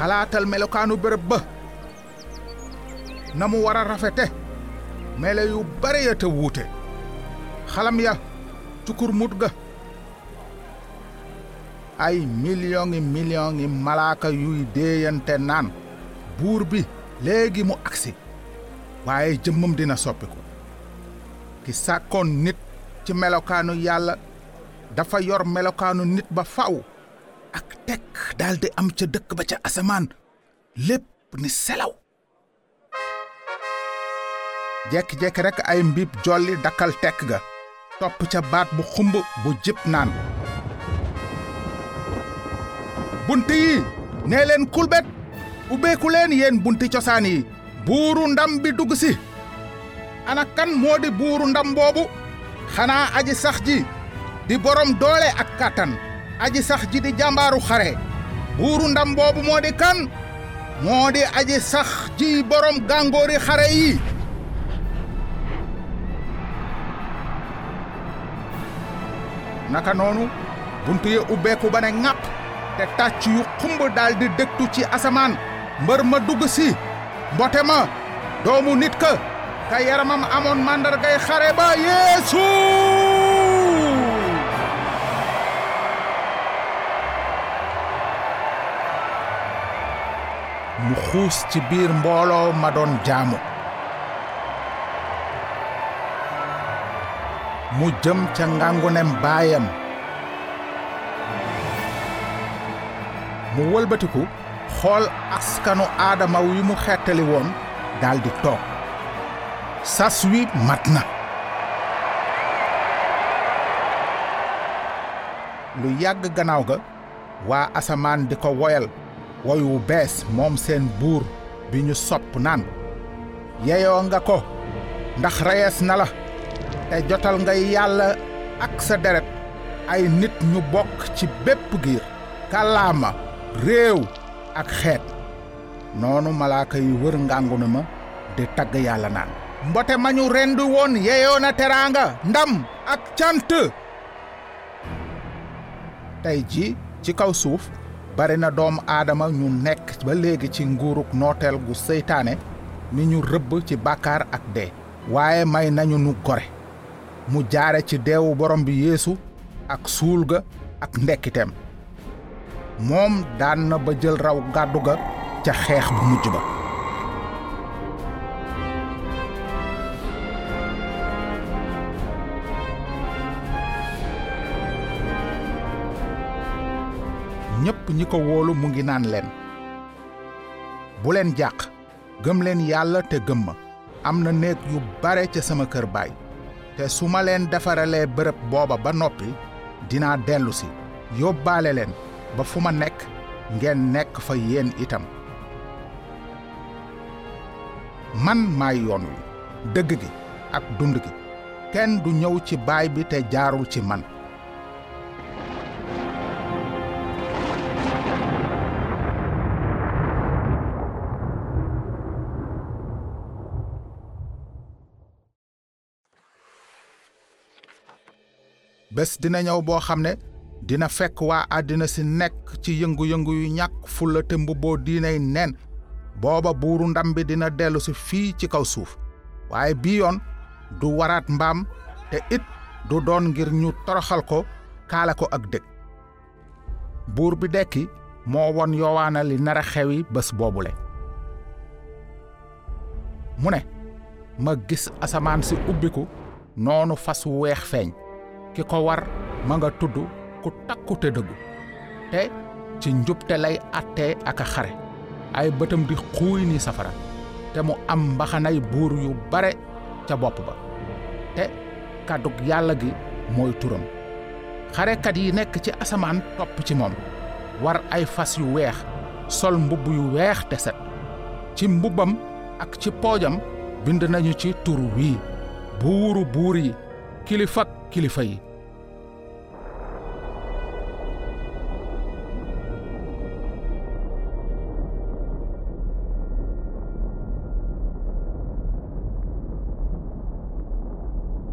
xalaatal melokaanu bërëb ba na mu war a rafete. Mele yu bare ya te wuute xalam ya cukur mut ga ay million ngi million ngi malaaka yuy déeyante naan buur bi léegi mu agsi waaye jëmmam dina soppiku ki sàkkoon nit ci melokaanu yàlla dafa yor melokaanu nit ba faw ak tekk daldi am ca dëkk ba ca asamaan lépp ni selaw jekki-jekki rek ay mbiib jolli dakkal tekk ga topp ca baat bu xumb bu jib naan bunt yi nee leen kulbet ubbeeku leen yéen bunti cosaan yi buuru ndam bi dugg si ana kan moo di buuru ndam boobu xanaa aji sax ji di borom doole ak kàttan aji sax ji di jàmbaaru xare. Buuru ndam boobu moo di kan? Moo di aji sax ji borom gàngoori xare yi. Naka buntu ya ubbeeku ba ne ŋàpp te yu daldi dëktu ci asamaan. Mbër ma dugg si mbote ma doomu nit ka ka yaramam amoon màndargay xare ba mu xuus ci biir mbooloo ma doon jaamu mu jëm ca ngàngunem baayam mu wëlbatiku xool askanu aadama wi mu xettali woon daldi toog sas wi mat na lu yàgg gannaaw ga waa asamaan di ko woyal woy wu bees moom seen buur bi ñu sopp naan yeyoo nga ko ndax reyees na la. Te jotal nga yàlla ak sa deret. Ay nit ñu bokk ci bépp giir. Kàllaama réew ak xeet. Noonu malaaka yi wër ngàngunu ma di tagg yàlla mbote ma ñu rendi woon yeyoo na teraanga ndam ak cant. Tey ji ci kaw suuf bari na doomu aadama ñu nekk ba léegi ci nguuruk nooteel gu seytaane ni ñu rëbb ci bàkkaar ak dee. Waaye may nañu nu gore. Mu jaare ci deewu borom bi yeesu ak suul ga ak ndekkiteem. Moom daan na ba jël raw gàddu ga ca xeex bu mujj ba ñépp ñi ko wóolu mu ngi naan leen. Bu leen jàq gëm leen yàlla te gëm ma. Am na néeg yu bare ca sama kër baay. Te su ma leen defaralee bërëb booba ba noppi dinaa dellu si yóbbaale leen ba fu ma nekk ngeen nekk fa yéen itam. Man maay yoon wi dëgg gi ak dund gi. Kenn du ñëw ci baay bi te jaarul ci man bés dina ñëw boo ne dina fekk waa àddina si nekk ci yëngu-yëngu yu ñàkk fulla te mbubboo diinay nen booba buuru ndam bi dina dellu si fii ci kaw suuf. Waaye bii du te it du doon ngir ñu toroxal ko kaala ko ak dëkk buur bi dekki moo won yowaana li nara xewi bés boobule. Mu ma gis si ubbiku noonu fas weex ki ko war ma nga tudd ku takku te dëggu te ci njubte lay attee ak xare ay bëtam di xuuy ni safara. Te mu am mbaxanay buur yu bare ca bopp ba te kàddug yàlla gi mooy turam xarekat yi nekk ci asamaan topp ci moom. War ay fas yu weex sol mbubb yu weex te set ci mbubbam ak ci poojam bind nañu ci tur wii. Buuru buur kilifak yi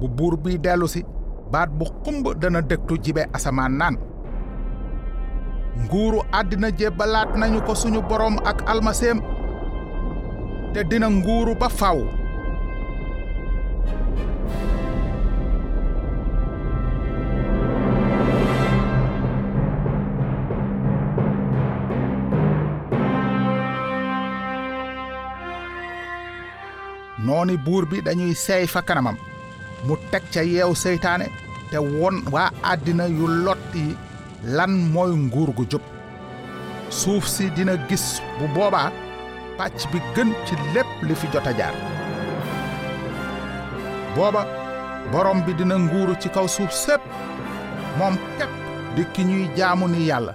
bu buur bi dellu si baat bu xumb dana dëktu jibe asamaan naan nguuru àddina jébbalaat nañu ko suñu borom ak almaseem te dina nguuru ba faw nooni buur bi dañuy seey fa kanamam mu teg ca yeew seytaane te won waa àddina yu lot yi lan mooy nguur gu jub suuf si dina gis bu boobaa pàcc bi gën ci lépp li fi jot a jaar. Booba borom bi dina nguuru ci kaw suuf sépp. Moom képp di ki ñuy jaamu ni yàlla.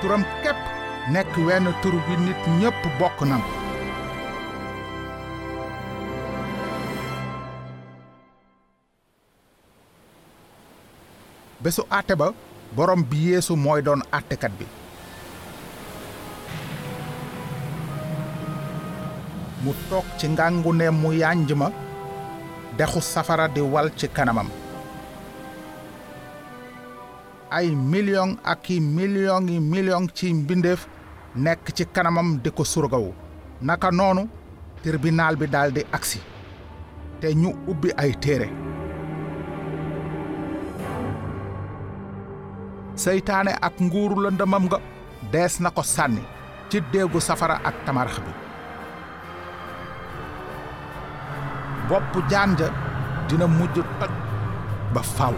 Turam képp nekk wenn tur bi nit ñépp bokk nan bésu àtte ba borom bi yeesu mooy doon àttekat bi. Mu toog ci ngàngu mu yànj ma dexu safara di wal ci kanamam. Ay million ak i million yi million ci mbindeef nekk ci kanamam di ko surgawu. Naka noonu tribunal bi daldi agsi. Te ñu ubbi ay téere. Seytaane ak nguuru lëndëmam nga dees na ko sànni ci déegu safara ak tamarax bi. Bopp jaan ja dina mujj toj ba faw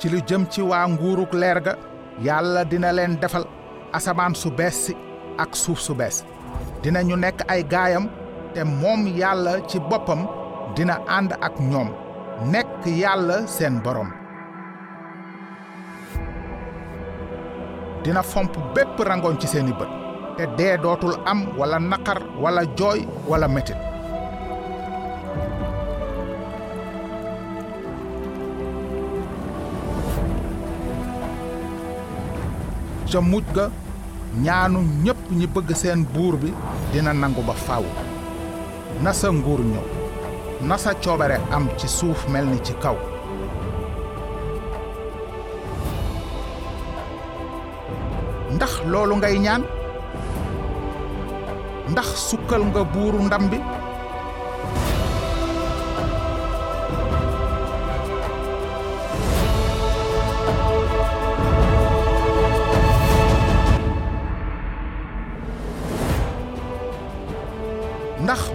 ci lu jëm ci waa nguuruk leer ga yàlla dina leen defal asamaan su bees ak suuf su bees. Dinañu nekk ay gaayam te moom yàlla ci boppam dina ànd ak ñoom. Nekk yàlla seen borom. Dina fomp bépp rangoon ci seeni bët te dee dootul am wala naqar wala jooy wala metit ca mujj ga ñaanu ñépp ñi bëgg seen buur bi dina nangu ba faw. Na sa nguur ñëw na sa coobare am ci suuf mel ni ci kaw. Ndax loolu ngay ñaan? Ndax sukkal nga buuru ndam bi?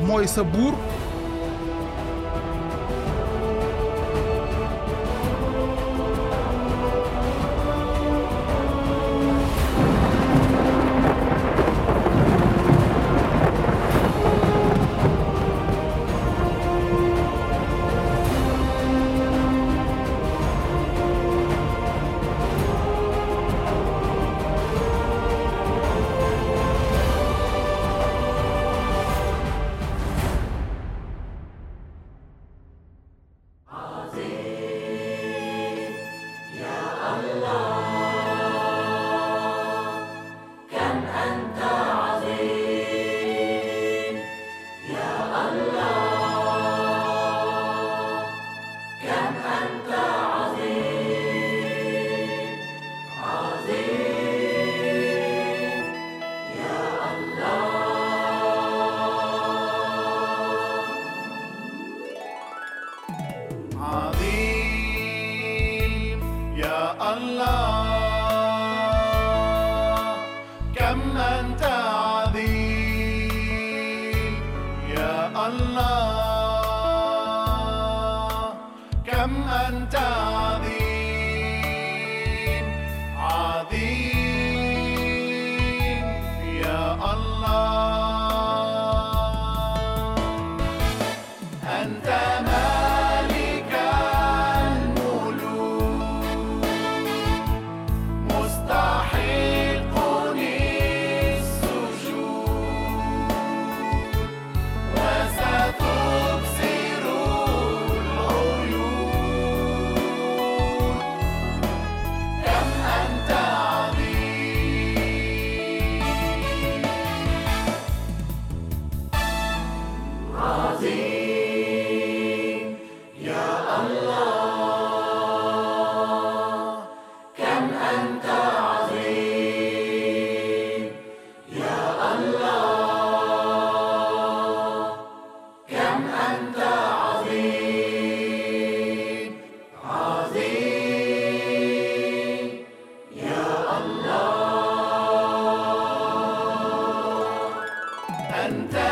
Mooy sa buur كم أنت Santa